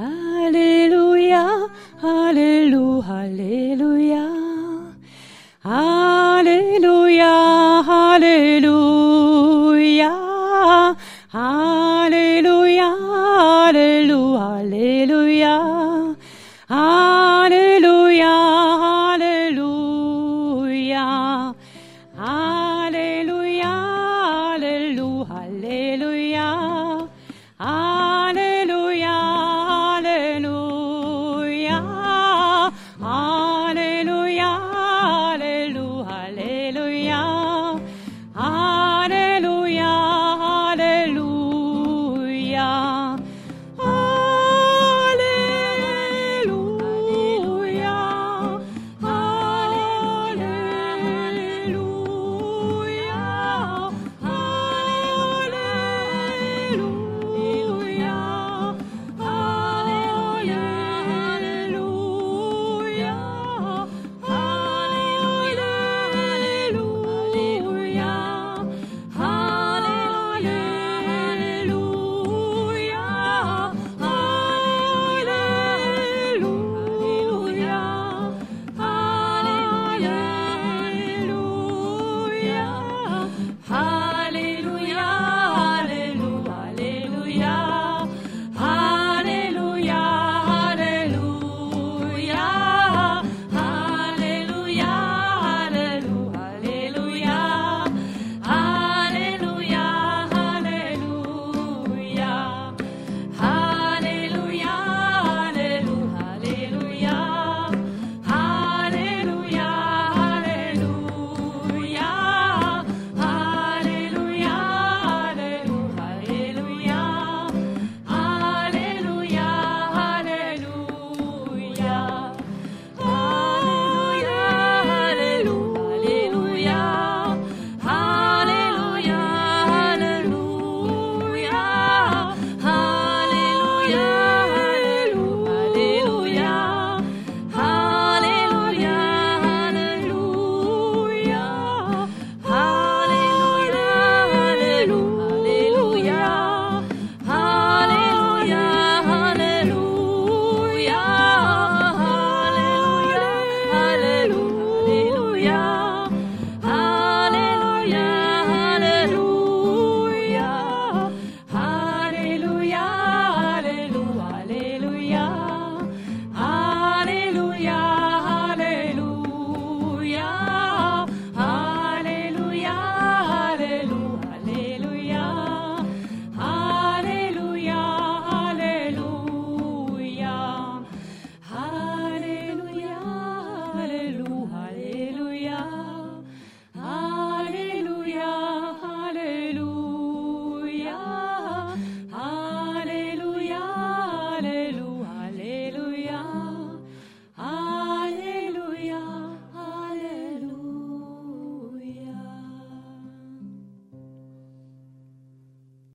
Alléluia, Alléluia, Alléluia.